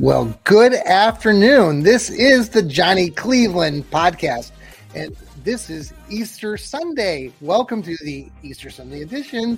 Well, good afternoon. This is the Johnny Cleveland podcast, and this is Easter Sunday. Welcome to the Easter Sunday edition,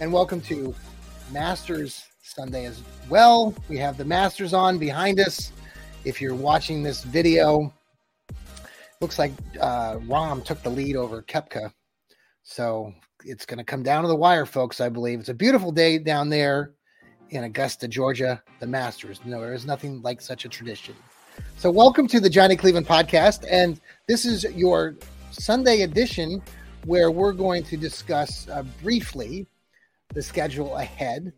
and welcome to Masters Sunday as well. We have the Masters on behind us. If you're watching this video, looks like uh, Rahm took the lead over Koepka, so it's going to come down to the wire, folks. I believe it's a beautiful day down there in Augusta, Georgia, the Masters. No, there is nothing like such a tradition. So, welcome to the Johnny Cleveland podcast. And this is your Sunday edition where we're going to discuss uh, briefly the schedule ahead,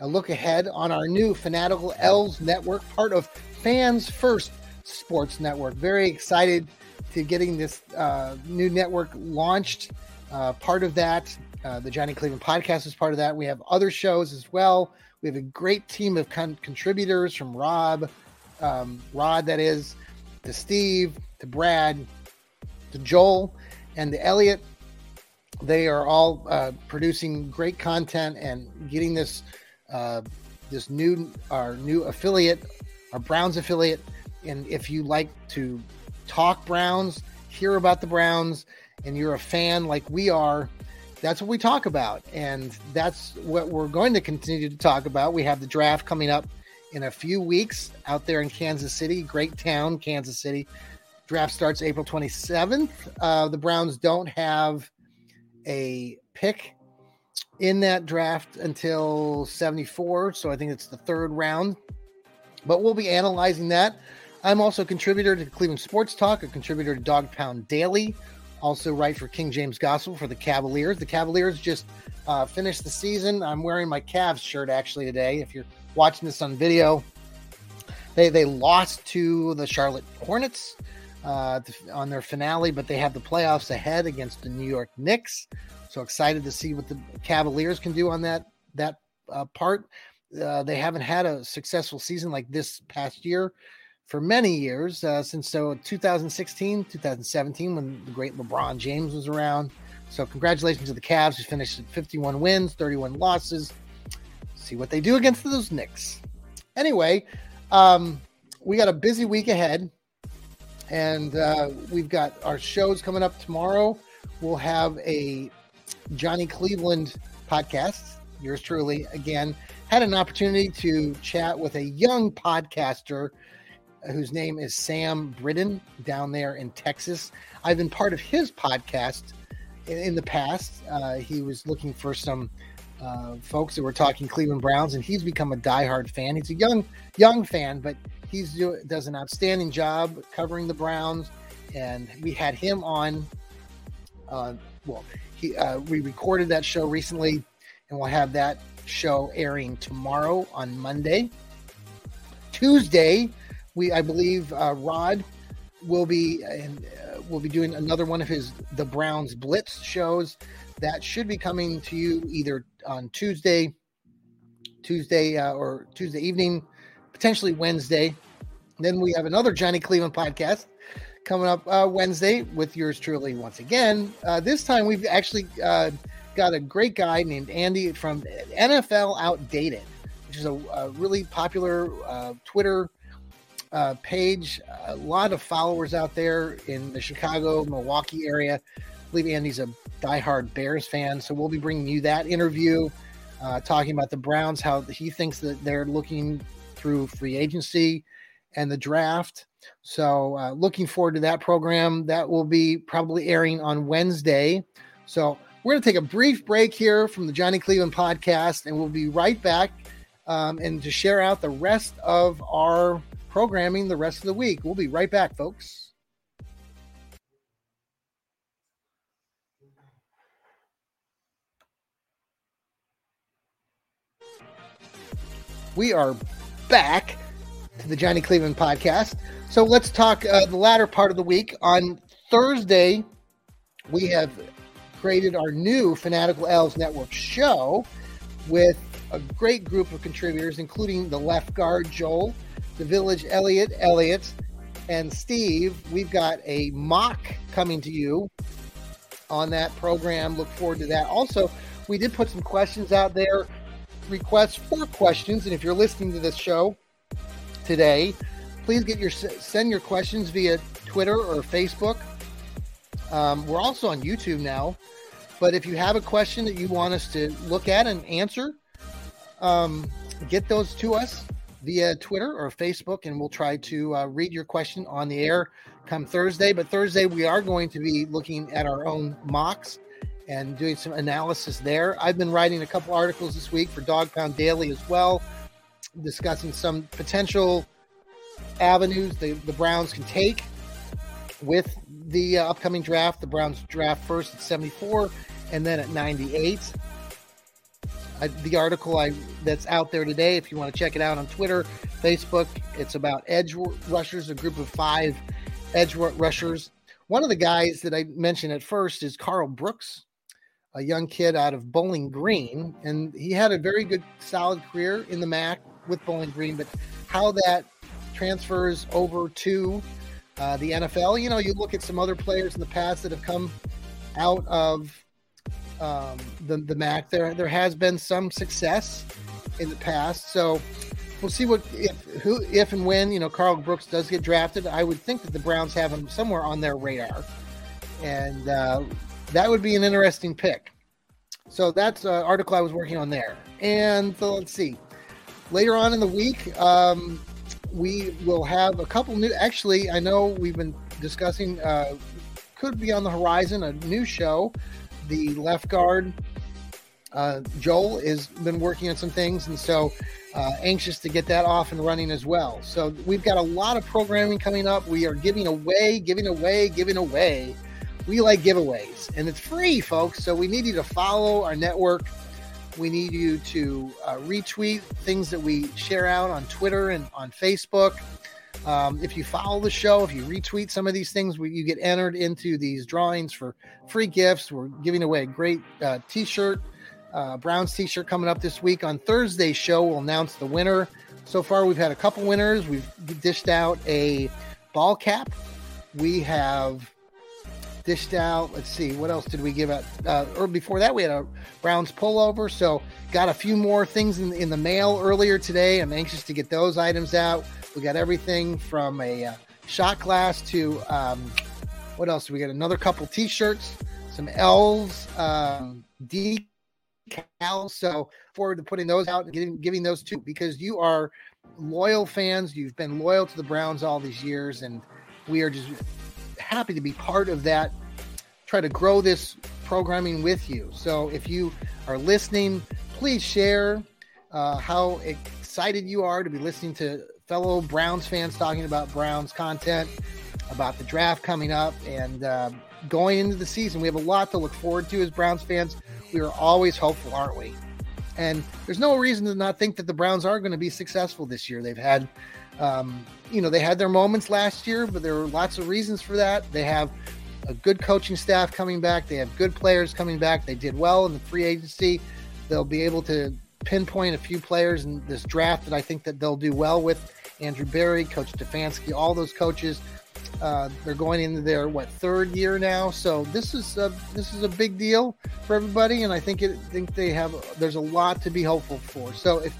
a look ahead on our new Fanatical Elfz network, part of Fans First Sports Network. Very excited to getting this uh, new network launched. Uh, part of that, uh, the Johnny Cleveland podcast is part of that. We have other shows as well. We have a great team of con- contributors from Rob, um, Rod, that is, to Steve, to Brad, to Joel, and to Elliot. They are all uh, producing great content and getting this uh, this new our new affiliate, our Browns affiliate. And if you like to talk Browns, hear about the Browns, and you're a fan like we are, that's what we talk about. And that's what we're going to continue to talk about. We have the draft coming up in a few weeks out there in Kansas City, great town, Kansas City. Draft starts April 27th. Uh, the Browns don't have a pick in that draft until 74. So I think it's the third round. But we'll be analyzing that. I'm also a contributor to Cleveland Sports Talk, a contributor to Dog Pound Daily, also write for King James Gospel for the Cavaliers. The Cavaliers just uh, finished the season. I'm wearing my Cavs shirt actually today. If you're watching this on video, they they lost to the Charlotte Hornets uh, on their finale, but they have the playoffs ahead against the New York Knicks. So excited to see what the Cavaliers can do on that that uh, part. Uh, they haven't had a successful season like this past year for many years uh, since so 2016 2017 when the great lebron james was around. So congratulations to the Cavs who finished at 51 wins 31 losses. See what they do against those Knicks. Anyway um, we got a busy week ahead and uh, we've got our shows coming up tomorrow. We'll have a johnny cleveland podcast yours truly again. Had an opportunity to chat with a young podcaster whose name is Sam Britton down there in Texas. I've been part of his podcast in, in the past. Uh, he was looking for some uh, folks that were talking Cleveland Browns, and he's become a diehard fan. He's a young young fan, but he's do, does an outstanding job covering the Browns. And we had him on. Uh, well, he uh, we recorded that show recently, and we'll have that show airing tomorrow on Monday. Tuesday, we I believe uh, Rod will be and uh, will be doing another one of his the Browns Blitz shows that should be coming to you either on Tuesday, Tuesday uh, or Tuesday evening, potentially Wednesday. Then we have another Johnny Cleveland podcast coming up uh, Wednesday with yours truly once again. Uh, this time we've actually uh, got a great guy named Andy from NFL Outdated, which is a, a really popular uh, Twitter uh, page. A lot of followers out there in the Chicago, Milwaukee area. I believe Andy's a diehard Bears fan, so we'll be bringing you that interview, uh, talking about the Browns, how he thinks that they're looking through free agency and the draft. So, uh, looking forward to that program. That will be probably airing on Wednesday. So, we're going to take a brief break here from the Johnny Cleveland podcast, and we'll be right back um, and to share out the rest of our programming the rest of the week. We'll be right back, folks. We are back to the Johnny Cleveland podcast. So let's talk uh, the latter part of the week. On Thursday, we have created our new Fanatical Elfz Network show with a great group of contributors, including the left guard, Joel, the village, Elliot, Elliot, and Steve. We've got a mock coming to you on that program. Look forward to that. Also, we did put some questions out there, requests for questions. And if you're listening to this show today, please get your send your questions via Twitter or Facebook. Um, we're also on YouTube now. But if you have a question that you want us to look at and answer, um, get those to us via Twitter or Facebook, and we'll try to uh, read your question on the air come Thursday. But Thursday, we are going to be looking at our own mocks and doing some analysis there. I've been writing a couple articles this week for Dog Pound Daily as well, discussing some potential avenues the, the Browns can take with the uh, upcoming draft. The Browns draft first at 74 and then at 98. The article I that's out there today, if you want to check it out on Twitter, Facebook, it's about edge rushers, a group of five edge rushers. One of the guys that I mentioned at first is Karl Brooks, a young kid out of Bowling Green, and he had a very good, solid career in the MAC with Bowling Green. But how that transfers over to uh, the NFL, you know, you look at some other players in the past that have come out of um, the the MAC. There there has been some success in the past, so we'll see what if who if and when you know Karl Brooks does get drafted. I would think that the Browns have him somewhere on their radar, and uh, that would be an interesting pick. So that's an article I was working on there. And so let's see. Later on in the week, um, we will have a couple new. Actually, I know we've been discussing. Uh, could be on the horizon a new show the left guard, uh, Joel, has been working on some things, and so uh, anxious to get that off and running as well. So we've got a lot of programming coming up. We are giving away, giving away, giving away. We like giveaways, and it's free, folks. So we need you to follow our network. We need you to uh, retweet things that we share out on Twitter and on Facebook. Um, if you follow the show, if you retweet some of these things, we, you get entered into these drawings for free gifts. We're giving away a great uh, t shirt, uh, Browns t shirt coming up this week. On Thursday's show, we'll announce the winner. So far, we've had a couple winners. We've dished out a ball cap. We have dished out. Let's see, what else did we give out? Uh, or before that, we had a Browns pullover. So got a few more things in, in the mail earlier today. I'm anxious to get those items out. We got everything from a uh, shot glass to um, what else? We got another couple T-shirts, some elves, um, decals. So forward to putting those out and getting, giving those to because you are loyal fans. You've been loyal to the Browns all these years, and we are just happy to be part of that. Try to grow this programming with you. So if you are listening, please share uh, how excited you are to be listening to fellow Browns fans talking about Browns content, about the draft coming up, and uh, going into the season. We have a lot to look forward to as Browns fans. We are always hopeful, aren't we? And there's no reason to not think that the Browns are going to be successful this year. They've had, um, you know, they had their moments last year, but there were lots of reasons for that. They have a good coaching staff coming back. They have good players coming back. They did well in the free agency. They'll be able to pinpoint a few players in this draft that I think that they'll do well with. Andrew Berry, Coach Stefanski, all those coaches. Uh, they're going into their what third year now, so this is a, this is a big deal for everybody, and I think it think they have there's a lot to be hopeful for. So if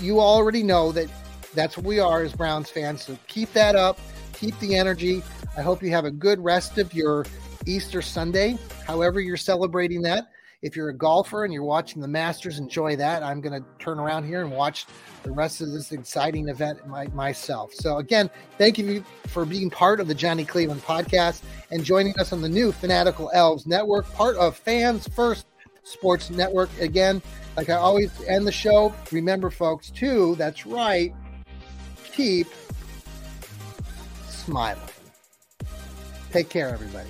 you already know that that's what we are as Browns fans, so keep that up, keep the energy. I hope you have a good rest of your Easter Sunday, however you're celebrating that. If you're a golfer and you're watching the Masters, enjoy that. I'm going to turn around here and watch the rest of this exciting event my, myself. So, again, thank you for being part of the Johnny Cleveland podcast and joining us on the new Fanatical Elfz Network, part of Fans First Sports Network. Again, like I always end the show, remember, folks, too, that's right, keep smiling. Take care, everybody.